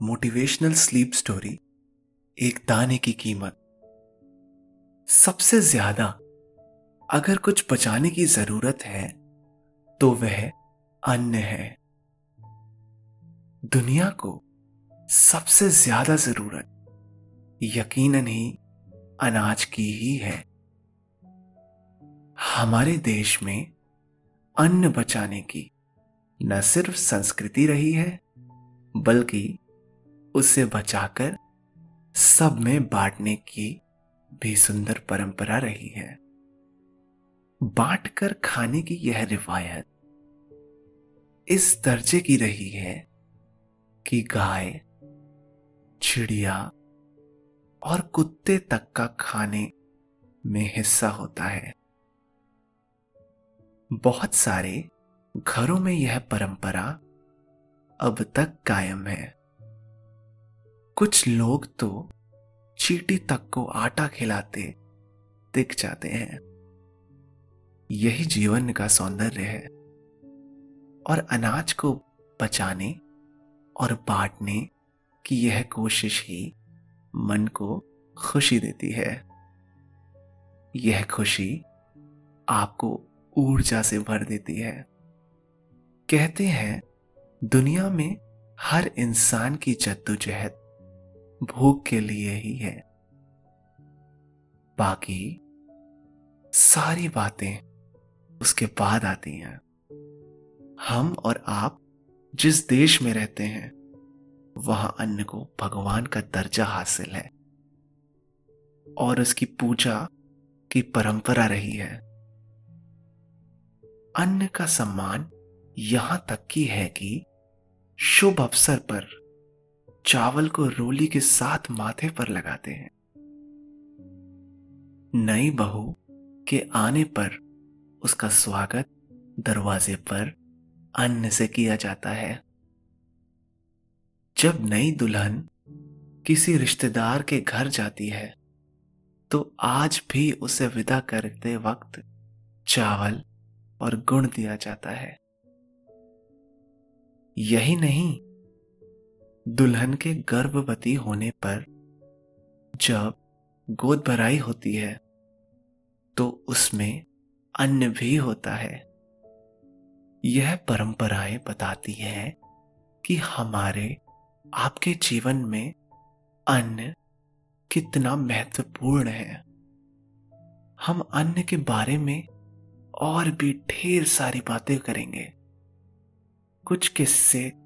Motivational sleep story, एक दाने की कीमत। सबसे ज़्यादा अगर कुछ बचाने की ज़रूरत है तो वह अन्न है। दुनिया को सबसे ज़्यादा ज़रूरत यकीनन ही अनाज की ही है। हमारे देश में अन्न बचाने की न सिर्फ़ संस्कृति रही है, बल्कि उसे बचाकर सब में बांटने की भी सुंदर परंपरा रही है। बांटकर खाने की यह रिवायत इस दर्जे की रही है कि गाय, चिड़िया और कुत्ते तक का खाने में हिस्सा होता है। बहुत सारे घरों में यह परंपरा अब तक कायम है। कुछ लोग तो चीटी तक को आटा खिलाते दिख जाते हैं। यही जीवन का सौंदर्य है और अनाज को बचाने और बांटने की यह कोशिश ही मन को खुशी देती है। यह खुशी आपको ऊर्जा से भर देती है। कहते हैं, दुनिया में हर इंसान की जद्दोजहद भूख के लिए ही है। बाकी सारी बातें उसके बाद आती हैं। हम और आप जिस देश में रहते हैं, वहाँ अन्न को भगवान का दर्जा हासिल है। और उसकी पूजा की परंपरा रही है। अन्न का सम्मान यहाँ तक की है कि शुभ अवसर पर चावल को रोली के साथ माथे पर लगाते हैं। नई बहू के आने पर उसका स्वागत दरवाजे पर अन्न से किया जाता है। जब नई दुल्हन किसी रिश्तेदार के घर जाती है तो आज भी उसे विदा करते वक्त चावल और गुण दिया जाता है। यही नहीं दुल्हन के गर्भवती होने पर जब गोद भराई होती है तो उसमें अन्न भी होता है। यह परंपराएँ बताती हैं कि हमारे, आपके जीवन में अन्न कितना महत्वपूर्ण है। हम अन्न के बारे में और भी ढेर सारी बातें करेंगे। कुछ किस्से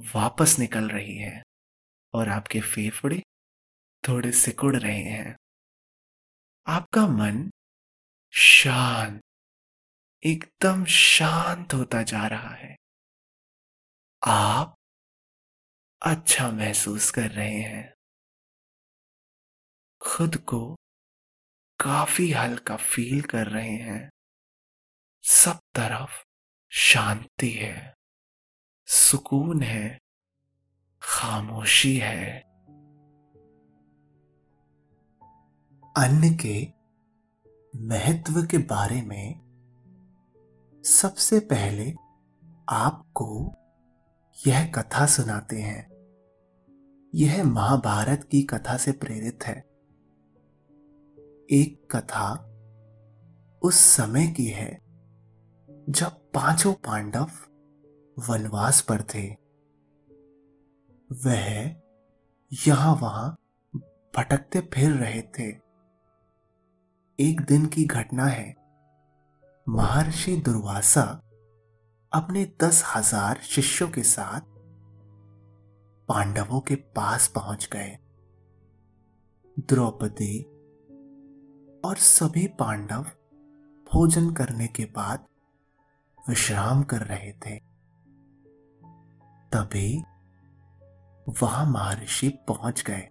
वापस निकल रही है और आपके फेफड़े थोड़े सिकुड़ रहे हैं। आपका मन शांत, एकदम शांत होता जा रहा है। आप अच्छा महसूस कर रहे हैं। खुद को काफ़ी हल्का फील कर रहे हैं। सब तरफ़ शांति है। सुकून है, खामोशी है। अन्न के महत्व के बारे में सबसे पहले आपको यह कथा सुनाते हैं। यह महाभारत की कथा से प्रेरित है। एक कथा उस समय की है जब पाँचों पांडव वनवास पर थे। वह यहाँ वहाँ भटकते फिर रहे थे। एक दिन की घटना है। महर्षि दुर्वासा अपने दस हज़ार शिष्यों के साथ पांडवों के पास पहुँच गए। द्रौपदी और सभी पांडव भोजन करने के बाद विश्राम कर रहे थे। तभी वहाँ महर्षि पहुँच गए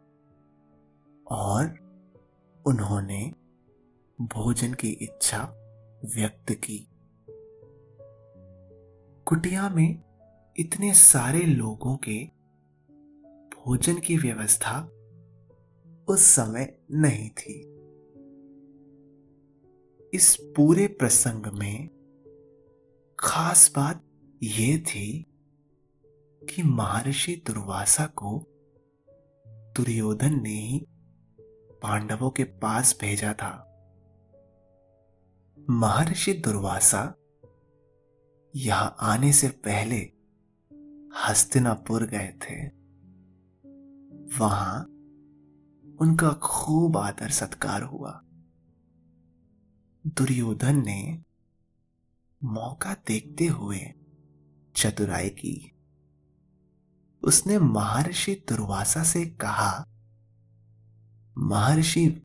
और उन्होंने भोजन की इच्छा व्यक्त की। कुटिया में इतने सारे लोगों के भोजन की व्यवस्था उस समय नहीं थी। इस पूरे प्रसंग में खास बात यह थी कि महर्षि दुर्वासा को दुर्योधन ने ही पांडवों के पास भेजा था। महर्षि दुर्वासा यहाँ आने से पहले हस्तिनापुर गए थे। वहाँ उनका खूब आदर सत्कार हुआ। दुर्योधन ने मौका देखते हुए चतुराई की। उसने महर्षि दुर्वासा से कहा, महर्षि,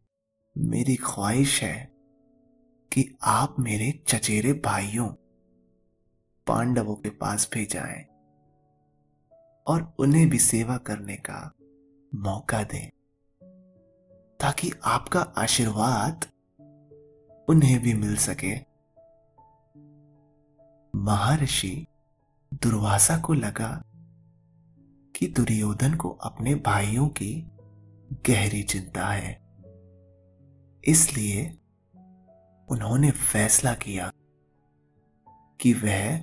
मेरी ख्वाहिश है कि आप मेरे चचेरे भाइयों, पांडवों के पास भी भेजाएँ और उन्हें भी सेवा करने का मौका दें, ताकि आपका आशीर्वाद उन्हें भी मिल सके। महर्षि दुर्वासा को लगा कि दुर्योधन को अपने भाइयों की गहरी चिंता है। इसलिए उन्होंने फैसला किया कि वह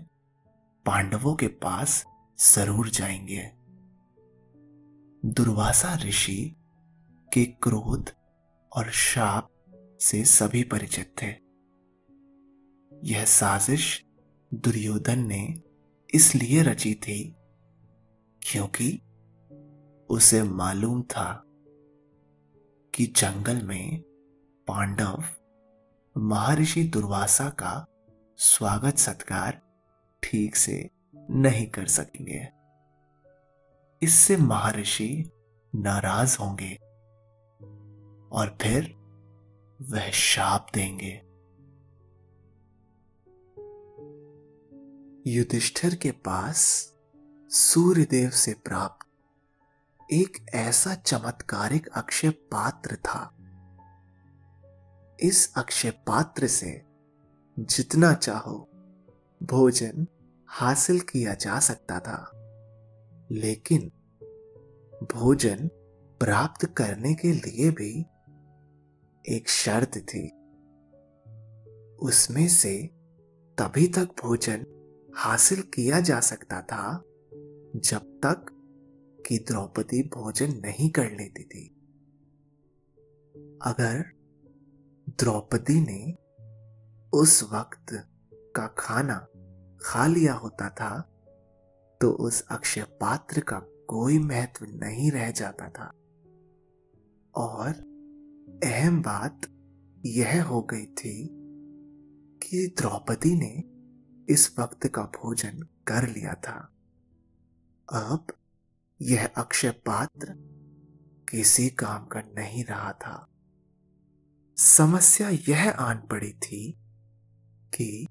पांडवों के पास ज़रूर जाएँगे। दुर्वासा ऋषि के क्रोध और शाप से सभी परिचित थे। यह साजिश दुर्योधन ने इसलिए रची थी क्योंकि उसे मालूम था कि जंगल में पांडव महर्षि दुर्वासा का स्वागत सत्कार ठीक से नहीं कर सकेंगे। इससे महर्षि नाराज़ होंगे और फिर वह शाप देंगे। युधिष्ठिर के पास सूर्यदेव से प्राप्त। एक ऐसा चमत्कारिक अक्षय पात्र था। इस अक्षय पात्र से जितना चाहो भोजन हासिल किया जा सकता था, लेकिन भोजन प्राप्त करने के लिए भी एक शर्त थी। उसमें से तभी तक भोजन हासिल किया जा सकता था जब तक कि द्रौपदी भोजन नहीं कर लेती थी। अगर द्रौपदी ने उस वक्त का खाना खा लिया होता था तो उस अक्षय पात्र का कोई महत्व नहीं रह जाता था। और अहम बात यह हो गई थी कि द्रौपदी ने इस वक्त का भोजन कर लिया था। अब यह अक्षय पात्र किसी काम का नहीं रहा था। समस्या यह आन पड़ी थी कि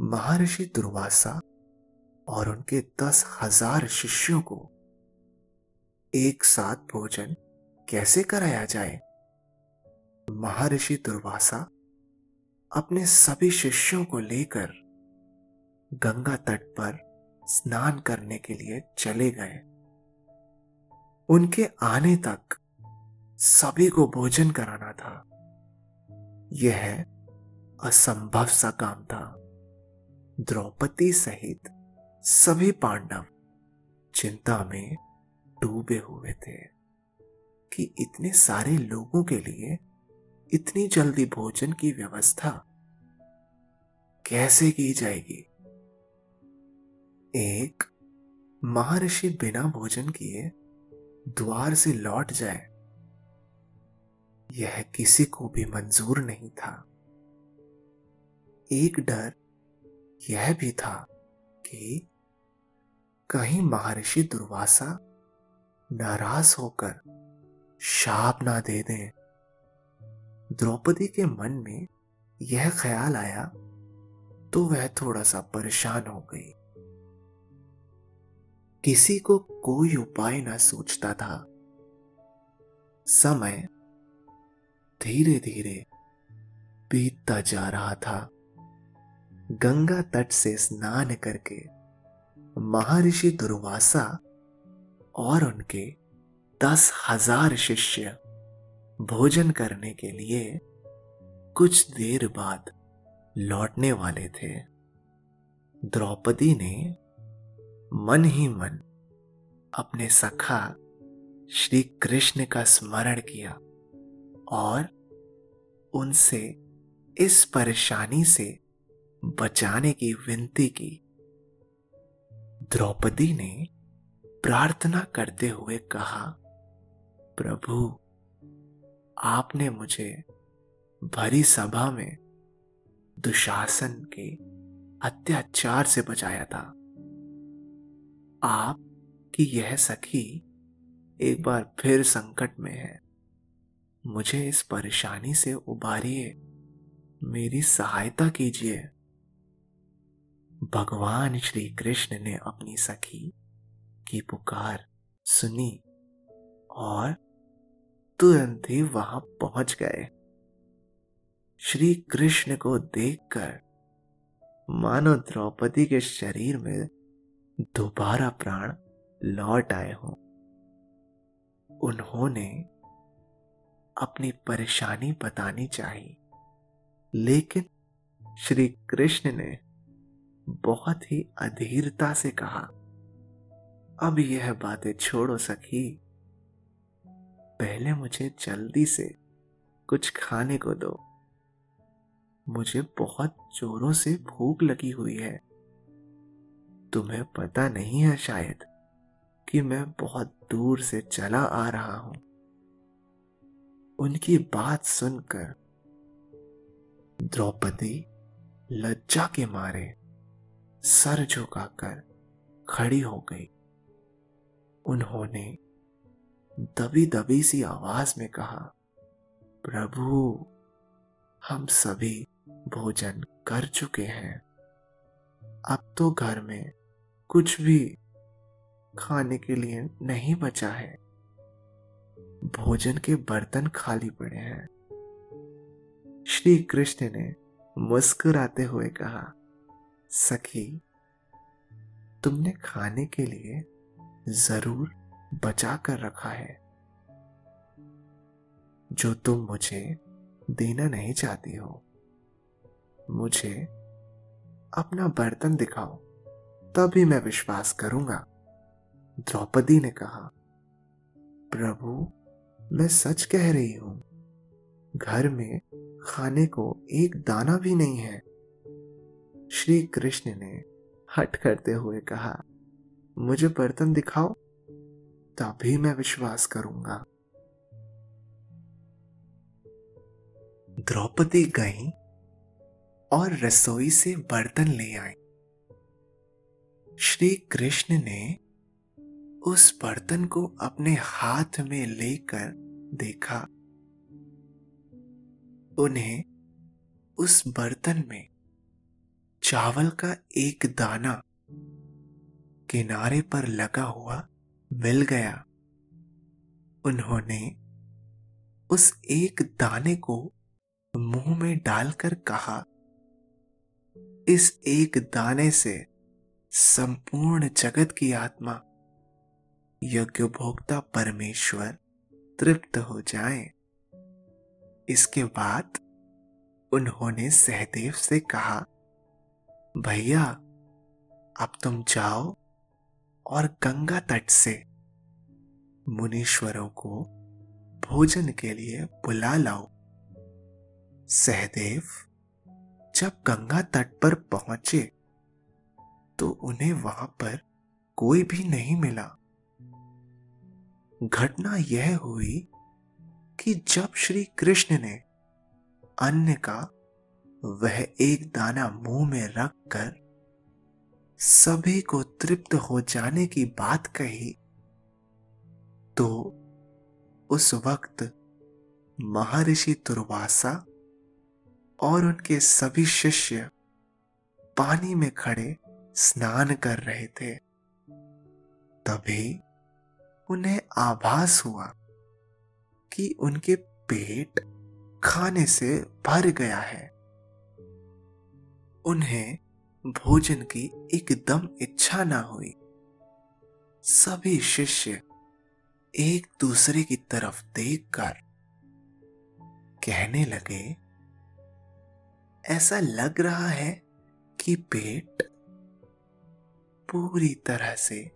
महर्षि दुर्वासा और उनके दस हज़ार शिष्यों को एक साथ भोजन कैसे कराया जाए? महर्षि दुर्वासा अपने सभी शिष्यों को लेकर गंगा तट पर स्नान करने के लिए चले गए। उनके आने तक सभी को भोजन कराना था। यह असंभव सा काम था। द्रौपदी सहित सभी पांडव चिंता में डूबे हुए थे कि इतने सारे लोगों के लिए इतनी जल्दी भोजन की व्यवस्था कैसे की जाएगी। एक महर्षि बिना भोजन किए द्वार से लौट जाए। यह किसी को भी मंजूर नहीं था। एक डर यह भी था कि कहीं महर्षि दुर्वासा नाराज़ होकर शाप ना दे दें। द्रौपदी के मन में यह ख्याल आया तो वह थोड़ा सा परेशान हो गई। किसी को कोई उपाय ना सोचता था। समय धीरे धीरे बीतता जा रहा था। गंगा तट से स्नान करके महर्षि दुर्वासा और उनके दस हज़ार शिष्य भोजन करने के लिए कुछ देर बाद लौटने वाले थे। द्रौपदी ने मन ही मन अपने सखा श्री कृष्ण का स्मरण किया और उनसे इस परेशानी से बचाने की विनती की। द्रौपदी ने प्रार्थना करते हुए कहा, प्रभु, आपने मुझे भरी सभा में दुशासन के अत्याचार से बचाया था। आप की यह सखी एक बार फिर संकट में है। मुझे इस परेशानी से उबारिए। मेरी सहायता कीजिए। भगवान श्री कृष्ण ने अपनी सखी की पुकार सुनी और तुरंत ही वहाँ पहुँच गए। श्री कृष्ण को देखकर मानो द्रौपदी के शरीर में दोबारा प्राण लौट आए हों। उन्होंने अपनी परेशानी बतानी चाहिए। लेकिन श्री कृष्ण ने बहुत ही अधीरता से कहा, अब यह बातें छोड़ो सखी। पहले मुझे जल्दी से कुछ खाने को दो। मुझे बहुत जोरों से भूख लगी हुई है। तुम्हें पता नहीं है शायद कि मैं बहुत दूर से चला आ रहा हूँ। उनकी बात सुनकर द्रौपदी लज्जा के मारे सर झुकाकर खड़ी हो गई। उन्होंने दबी दबी सी आवाज़ में कहा, प्रभु, हम सभी भोजन कर चुके हैं। अब तो घर में कुछ भी खाने के लिए नहीं बचा है। भोजन के बर्तन खाली पड़े हैं। श्री कृष्ण ने मुस्कुराते हुए कहा, सखी, तुमने खाने के लिए ज़रूर बचा कर रखा है। जो तुम मुझे देना नहीं चाहती हो, मुझे अपना बर्तन दिखाओ। तभी मैं विश्वास करूँगा, द्रौपदी ने कहा। प्रभु, मैं सच कह रही हूँ, घर में खाने को एक दाना भी नहीं है। श्री कृष्ण ने हट करते हुए कहा, मुझे बर्तन दिखाओ, तभी मैं विश्वास करूँगा। द्रौपदी गई और रसोई से बर्तन ले आई। श्री कृष्ण ने उस बर्तन को अपने हाथ में लेकर देखा। उन्हें उस बर्तन में चावल का एक दाना किनारे पर लगा हुआ मिल गया। उन्होंने उस एक दाने को मुँह में डालकर कहा, इस एक दाने से संपूर्ण जगत की आत्मा यज्ञ भोक्ता परमेश्वर तृप्त हो जाए। इसके बाद उन्होंने सहदेव से कहा, भैया, अब तुम जाओ और गंगा तट से मुनीश्वरों को भोजन के लिए बुला लाओ। सहदेव जब गंगा तट पर पहुँचे तो उन्हें वहाँ पर कोई भी नहीं मिला। घटना यह हुई कि जब श्री कृष्ण ने अन्न का वह एक दाना मुँह में रखकर सभी को तृप्त हो जाने की बात कही तो उस वक्त महर्षि दुर्वासा और उनके सभी शिष्य पानी में खड़े स्नान कर रहे थे। तभी उन्हें आभास हुआ कि उनके पेट खाने से भर गया है। उन्हें भोजन की एकदम इच्छा ना हुई। सभी शिष्य एक दूसरे की तरफ़ देखकर कहने लगे, ऐसा लग रहा है कि पेट पूरी तरह से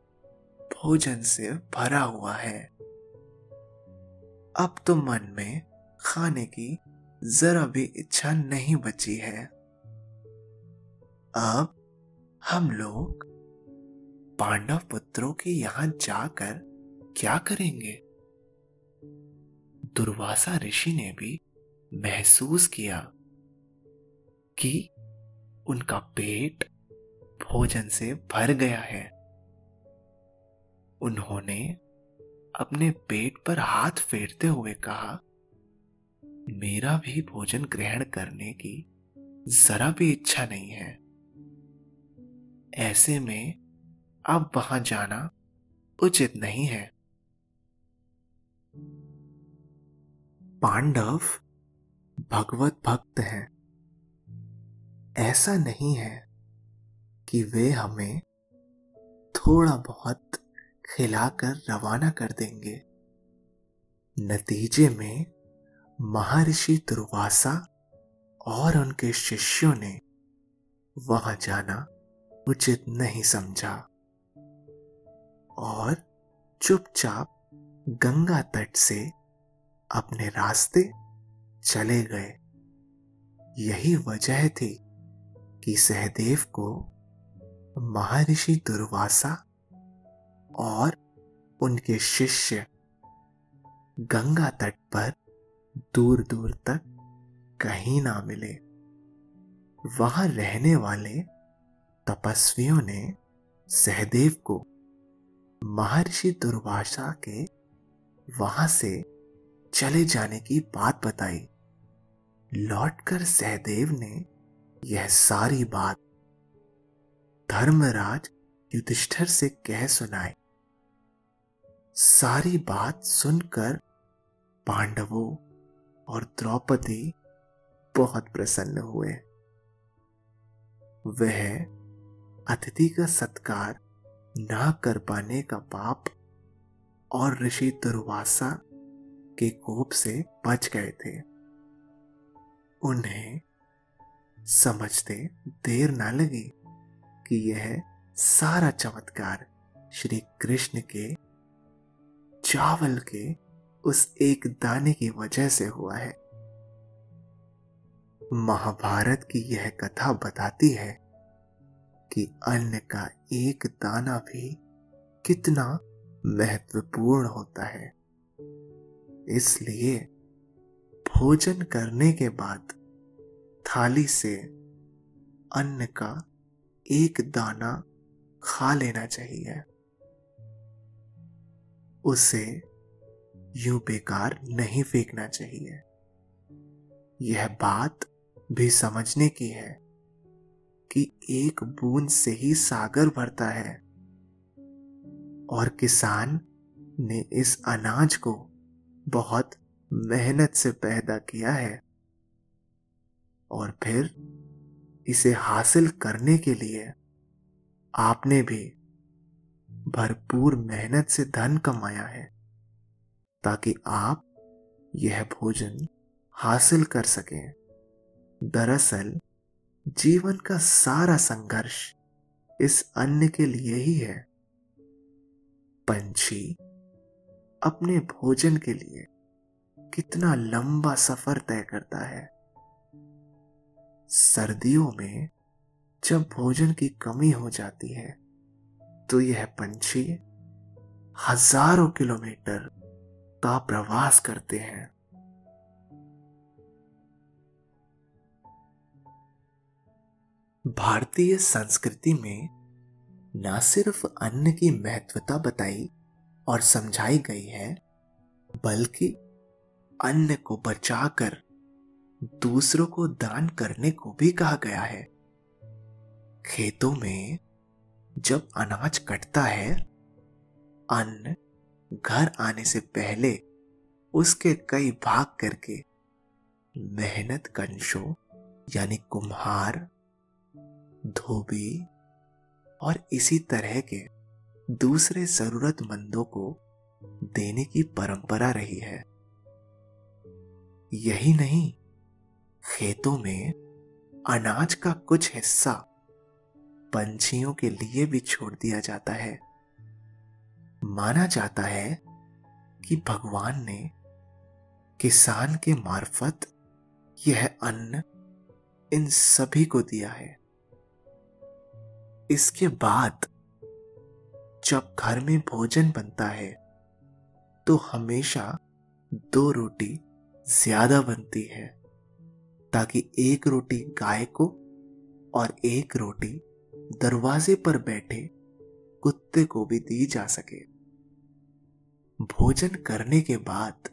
भोजन से भरा हुआ है। अब तो मन में खाने की जरा भी इच्छा नहीं बची है। अब हम लोग पांडव पुत्रों के यहाँ जाकर क्या करेंगे? दुर्वासा ऋषि ने भी महसूस किया कि उनका पेट भोजन से भर गया है। उन्होंने अपने पेट पर हाथ फेरते हुए कहा, मेरा भी भोजन ग्रहण करने की जरा भी इच्छा नहीं है। ऐसे में अब वहाँ जाना उचित नहीं है। पांडव भगवत भक्त हैं। ऐसा नहीं है कि वे हमें थोड़ा बहुत खिलाकर रवाना कर देंगे। नतीजे में, महर्षि दुर्वासा और उनके शिष्यों ने वहाँ जाना उचित नहीं समझा और चुपचाप गंगा तट से अपने रास्ते चले गए। यही वजह थी कि सहदेव को महर्षि दुर्वासा और उनके शिष्य गंगा तट पर दूर दूर तक कहीं ना मिले। वहाँ रहने वाले तपस्वियों ने सहदेव को महर्षि दुर्वासा के वहाँ से चले जाने की बात बताई। लौटकर सहदेव ने यह सारी बात धर्मराज युधिष्ठर से कह सुनाए। सारी बात सुनकर पांडवों और द्रौपदी बहुत प्रसन्न हुए। वह अतिथि का सत्कार ना कर पाने का पाप और ऋषि दुर्वासा के कोप से बच गए थे। उन्हें समझते देर ना लगी। कि यह सारा चमत्कार श्री कृष्ण के चावल के उस एक दाने की वजह से हुआ है। महाभारत की यह कथा बताती है कि अन्न का एक दाना भी कितना महत्वपूर्ण होता है। इसलिए भोजन करने के बाद थाली से अन्न का एक दाना खा लेना चाहिए। उसे यूँ बेकार नहीं फेंकना चाहिए। यह बात भी समझने की है कि एक बूंद से ही सागर भरता है और किसान ने इस अनाज को बहुत मेहनत से पैदा किया है और फिर इसे हासिल करने के लिए आपने भी भरपूर मेहनत से धन कमाया है, ताकि आप यह भोजन हासिल कर सकें। दरअसल, जीवन का सारा संघर्ष इस अन्न के लिए ही है। पंछी अपने भोजन के लिए कितना लंबा सफ़र तय करता है। सर्दियों में जब भोजन की कमी हो जाती है तो यह पंछी हज़ारों किलोमीटर का प्रवास करते हैं। भारतीय संस्कृति में न सिर्फ़ अन्न की महत्वता बताई और समझाई गई है, बल्कि अन्न को बचाकर दूसरों को दान करने को भी कहा गया है। खेतों में जब अनाज कटता है, अन्न घर आने से पहले उसके कई भाग करके मेहनत कंशों, यानी कुम्हार, धोबी और इसी तरह के दूसरे जरूरतमंदों को देने की परंपरा रही है। यही नहीं खेतों में अनाज का कुछ हिस्सा पंछियों के लिए भी छोड़ दिया जाता है। माना जाता है कि भगवान ने किसान के मार्फत यह अन्न इन सभी को दिया है। इसके बाद जब घर में भोजन बनता है तो हमेशा दो रोटी ज़्यादा बनती है। ताकि एक रोटी गाय को और एक रोटी दरवाजे पर बैठे कुत्ते को भी दी जा सके। भोजन करने के बाद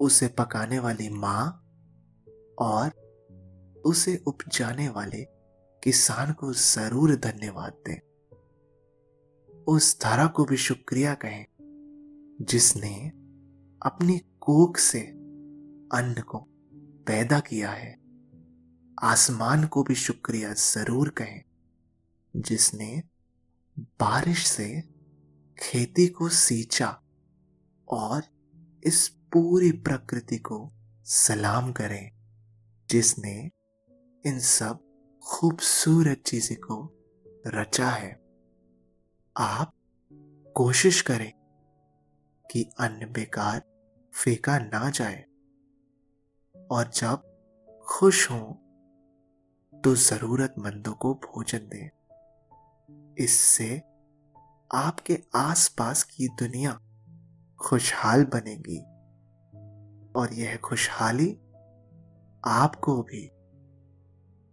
उसे पकाने वाली माँ और उसे उपजाने वाले किसान को ज़रूर धन्यवाद दें। उस धारा को भी शुक्रिया कहें जिसने अपनी कोख से अन्न को पैदा किया है। आसमान को भी शुक्रिया ज़रूर कहें, जिसने बारिश से खेती को सींचा और इस पूरी प्रकृति को सलाम करें, जिसने इन सब खूबसूरत चीज़ें को रचा है। आप कोशिश करें कि अन्न बेकार फेंका ना जाए। और जब खुश हो तो जरूरतमंदों को भोजन दें। इससे आपके आसपास की दुनिया खुशहाल बनेगी और यह खुशहाली आपको भी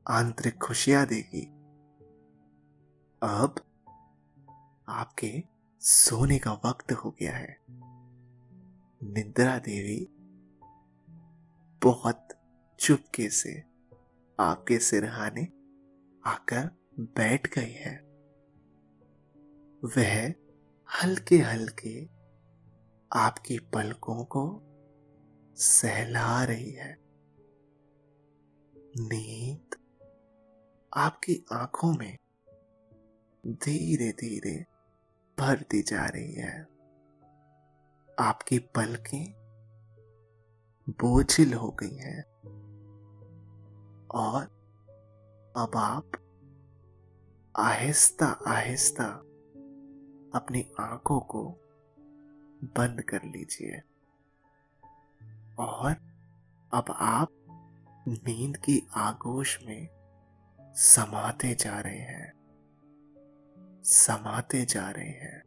आंतरिक खुशियाँ देगी। अब आपके सोने का वक्त हो गया है। निद्रा देवी बहुत चुपके से आपके सिरहाने आकर बैठ गई है। वह हल्के हल्के आपकी पलकों को सहला रही है। नींद आपकी आँखों में धीरे धीरे भरती जा रही है। आपकी पलकें बोझिल हो गई हैं। और अब आप आहिस्ता आहिस्ता अपनी आँखों को बंद कर लीजिए। और अब आप नींद की आगोश में समाते जा रहे हैं, समाते जा रहे हैं।